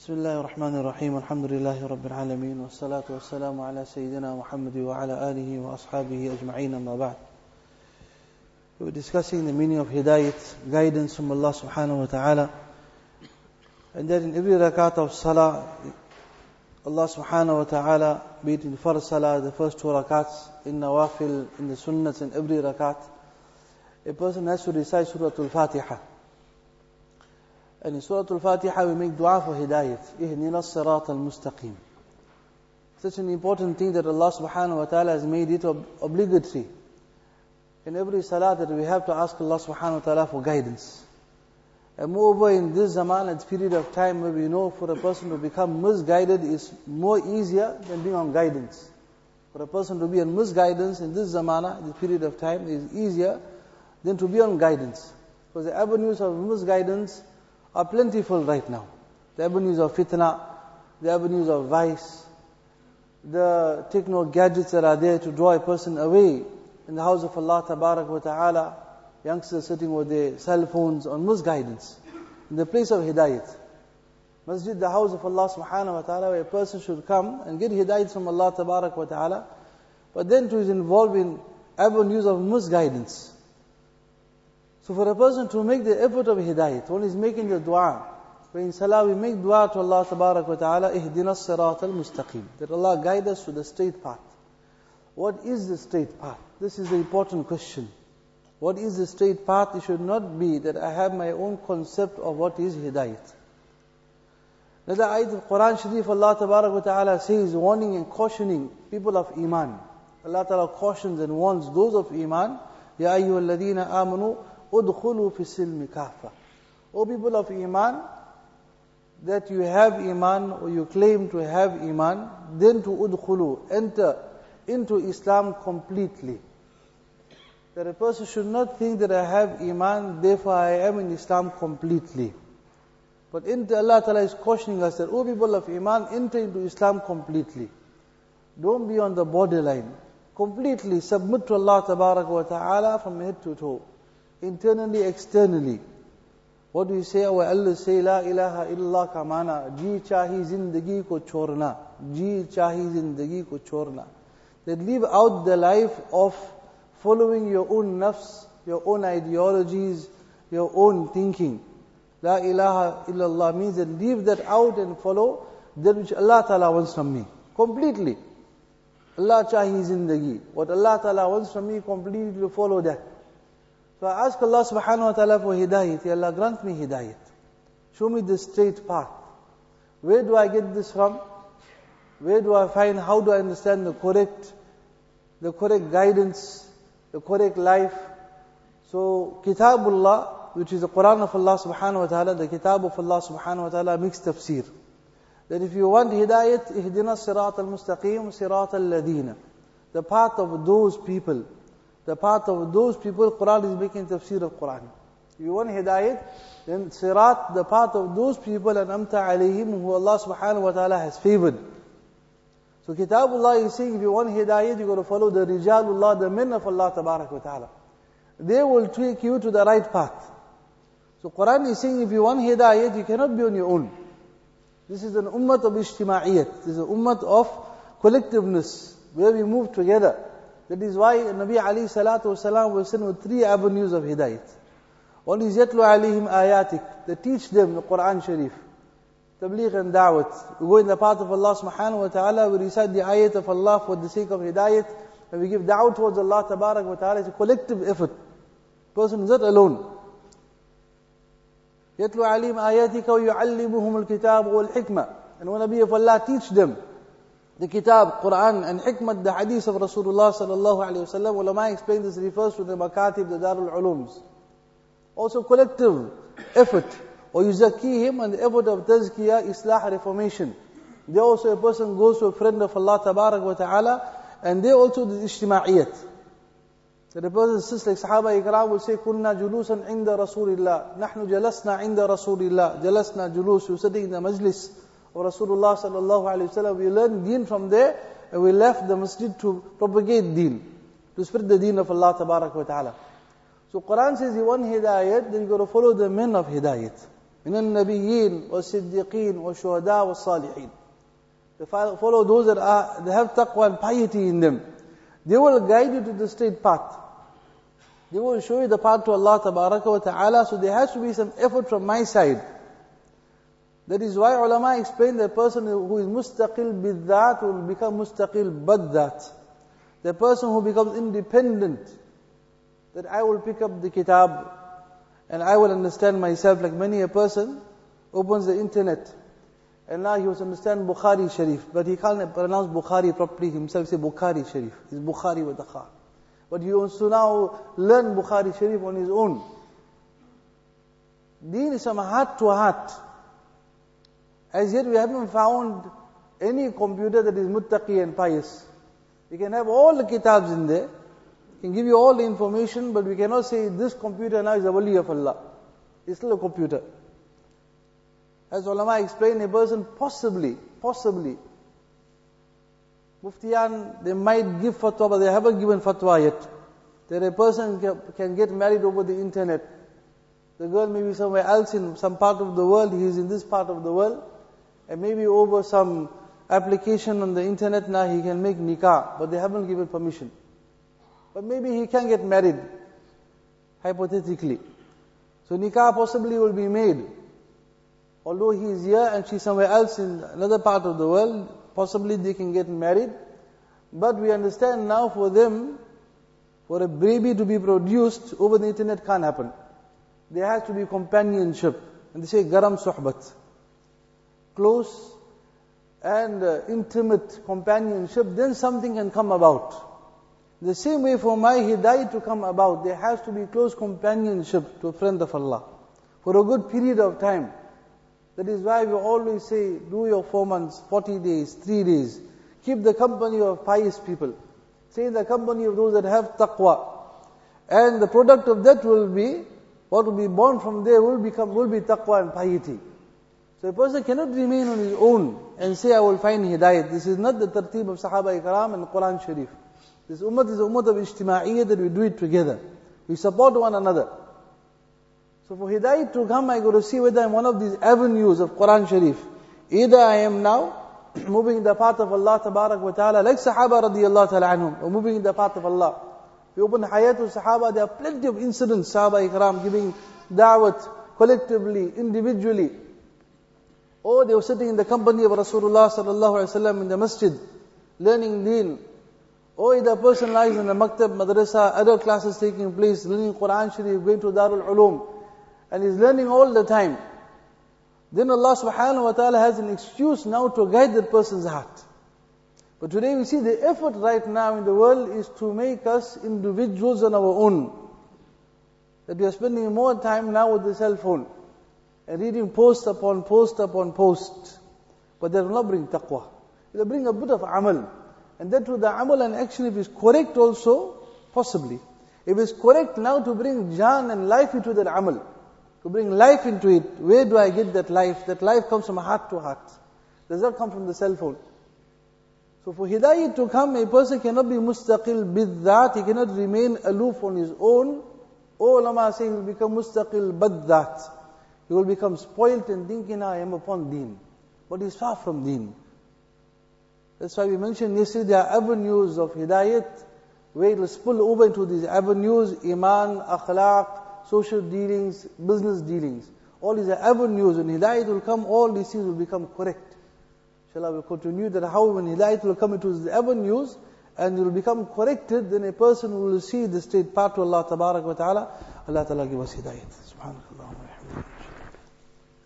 بسم الله الرحمن الرحيم الحمد لله رب العالمين والصلاة والسلام على سيدنا محمد وعلى آله وأصحابه أجمعين أما بعد We were discussing the meaning of hidayat, guidance from Allah subhanahu wa ta'ala. And that in every rakat of salah, Allah subhanahu wa ta'ala, be it in first salah, the first two rakats, in nawafil, in the sunnats, in every rakat, a person has to recite Surah Al-Fatiha. And Surah Al-Fatiha we make dua for hidayat. Ihdina as-sirat al-mustaqim. Such an important thing that Allah subhanahu wa ta'ala has made it ob- obligatory. In every salah that we have to ask Allah subhanahu wa ta'ala for guidance. And moreover in this zaman and period of time where we know for a person to become misguided is more easier than being on guidance. For a person to be on misguidance in this zamana, this period of time is easier than to be on guidance. Because the avenues of misguidance are plentiful right now. The avenues of fitna, the avenues of vice, the techno gadgets that are there to draw a person away in the house of Allah Tabarak wa Ta'ala, youngsters sitting with their cell phones on misguidance, in the place of hidayat. Masjid, the house of Allah subhanahu wa ta'ala, where a person should come and get hidayat from Allah Tabarak wa Ta'ala, but then to is involved in avenues of misguidance. So for a person to make the effort of hidayat, one is making the dua. In salah we make dua to Allah Tabarak wa Ta'ala, ihdina sirat al-mustaqim. That Allah guide us to the straight path. What is the straight path? This is the important question. What is the straight path? It should not be that I have my own concept of what is hidayat. Another ayat of Quran Sharif, Allah Tabarak wa Ta'ala says, warning and cautioning people of Iman. Allah Ta'ala cautions and warns those of Iman, Ya ayyuha alladhina amanu, udkhulu fi silmi kafa. O people of Iman, that you have Iman or you claim to have Iman, then to udkhulu, enter into Islam completely. That a person should not think that I have Iman, therefore I am in Islam completely. But into Allah Ta'ala is cautioning us that, O people of Iman, enter into Islam completely. Don't be on the borderline. Completely submit to Allah Ta'ala from head to toe. Internally, externally. What do you say? Our elders say, La ilaha illallah ka mana, ji chahi zindagi ko chorna, ji chahi zindagi ko chorna. That leave out the life of following your own nafs, your own ideologies, your own thinking. La ilaha illallah means that leave that out and follow that which Allah Ta'ala wants from me. Completely. Allah chahi zindagi. What Allah Ta'ala wants from me, completely follow that. So I ask Allah subhanahu wa ta'ala for hidayat. Ya Allah grant me hidayat. Show me the straight path. Where do I get this from? Where do I find, how do I understand the correct, the correct guidance, the correct life? So Kitabullah, which is the Quran of Allah subhanahu wa ta'ala, the Kitab of Allah subhanahu wa ta'ala mixed tafsir. That if you want hidayat, ihdina sirat al-mustaqim, sirat al-ladina. The path of those people the path of those people, Quran is making tafsir of Quran. If you want hidayat, then sirat, the path of those people, and amta alayhim, who Allah subhanahu wa ta'ala has favored. So Kitabullah is saying, if you want hidayat, you got to follow the rijalullah, the men of Allah tabarak wa ta'ala. They will take you to the right path. So Quran is saying, if you want hidayat, you cannot be on your own. This is an ummah of ijtima'iyat. This is an ummah of collectiveness, where we move together. That is why Nabi Ali salatu wasalam was sent with three avenues of hidayat. One is yatlu alayhim ayatik, they teach them the Quran Sharif. Tabligh and da'wat. We go in the path of Allah subhanahu wa ta'ala, we recite the ayat of Allah for the sake of hidayat, and we give da'wat towards Allah tabarak wa ta'ala. It's a collective effort. Person is not alone. يتلو عليهم آياتك ويعلمهم الكتاب والحكمة. And when Nabi of Allah teach them the kitab, Quran and hikmah, the hadith of Rasulullah sallallahu alayhi wasallam. Ulama explain this refers to the makatib, the darul ulums. Also collective effort. Or yuzakihim and the effort of tazkiyah, islah, reformation. There also a person goes to a friend of Allah tabarak wa ta'ala and they also the ijtima'iyat. That a person sits like Sahaba Ikram will say, Kunna julusan inda Rasulillah. Nahnu jalasna inda Rasulillah. Jalasna julus. We're sitting in the majlis of Rasulullah sallallahu alayhi wasallam. We learned deen from there and we left the masjid to propagate deen, to spread the deen of Allah tabarak wa ta'ala. So Quran says you want hidayat, then you got to follow the men of hidayat. من النبيين والصديقين والشهداء والصالحين. They follow those that are, they have taqwa and piety in them. They will guide you to the straight path. They will show you the path to Allah wa ta'ala, so there has to be some effort from my side. That is why ulama explain that person who is mustaqil biddat will become mustaqil baddat. The person who becomes independent, that I will pick up the kitab and I will understand myself like many a person opens the internet and now he to understand Bukhari Sharif, but he can't pronounce Bukhari properly himself, say Bukhari Sharif. It's Bukhari with the kha. But he wants to now learn Bukhari Sharif on his own. Deen is from heart to heart. As yet we haven't found any computer that is muttaqi and pious. We can have all the kitabs in there, can give you all the information, but we cannot say this computer now is a wali of Allah. It's still a computer. As ulama explain, a person possibly, possibly, Muftiyan, they might give fatwa, but they haven't given fatwa yet. That a person can get married over the internet. The girl may be somewhere else in some part of the world, he is in this part of the world and maybe over some application on the internet now he can make nikah, but they haven't given permission. But maybe he can get married, hypothetically. So nikah possibly will be made. Although he is here and she's somewhere else in another part of the world, possibly they can get married. But we understand now for them, for a baby to be produced over the internet can't happen. There has to be companionship. And they say garam suhbat close and uh, intimate companionship, then something can come about. The same way for my hidayah to come about, there has to be close companionship to a friend of Allah for a good period of time. That is why we always say, do your four months, 40 days, three days. Keep the company of pious people. Stay in the company of those that have taqwa. And the product of that will be, what will be born from there will become, will be taqwa and piety. So a person cannot remain on his own and say, I will find hidayat. This is not the tartib of Sahaba Ikram and Quran Sharif. This ummah is a ummah of ijtima'iyyah that we do it together. We support one another. So for hidayat to come, I got to see whether I'm one of these avenues of Quran Sharif. Either I am now moving in the path of Allah Tabarak wa Ta'ala, like Sahaba radiallahu ta'ala anhum, or moving in the path of Allah. We open Hayatul Sahaba, there are plenty of incidents, Sahaba Ikram giving da'wat collectively, individually. Or they were sitting in the company of Rasulullah sallallahu alaihi wasallam in the masjid, learning deen. Oh, or either a person lies in the maktab, madrasa, other classes taking place, learning Quran Sharif, going to Darul Ulum, and he's learning all the time. Then Allah subhanahu wa ta'ala has an excuse now to guide that person's heart. But today we see the effort right now in the world is to make us individuals on our own. That we are spending more time now with the cell phone and reading post upon post upon post. But that will not bring taqwa. Will bring a bit of amal. And that with the amal and action, if it's correct also, possibly. If it's correct now to bring jan and life into that amal, to bring life into it, where do I get that life? That life comes from heart to heart. Does not come from the cell phone. So for hidayah to come, a person cannot be mustaqil biddat, he cannot remain aloof on his own. All ulama say he will become mustaqil baddat. He will become spoilt and thinking, I am upon deen. But he's far from deen. That's why we mentioned yesterday there are avenues of hidayat where it will spill over into these avenues, iman, akhlaq, social dealings, business dealings. All these are avenues. When hidayat will come, all these things will become correct. Inshallah, we'll continue that how when hidayat will come into these avenues and it will become corrected, then a person will see the straight path to Allah ta'ala. Allah ta'ala give us hidayat. Subhanakallah wa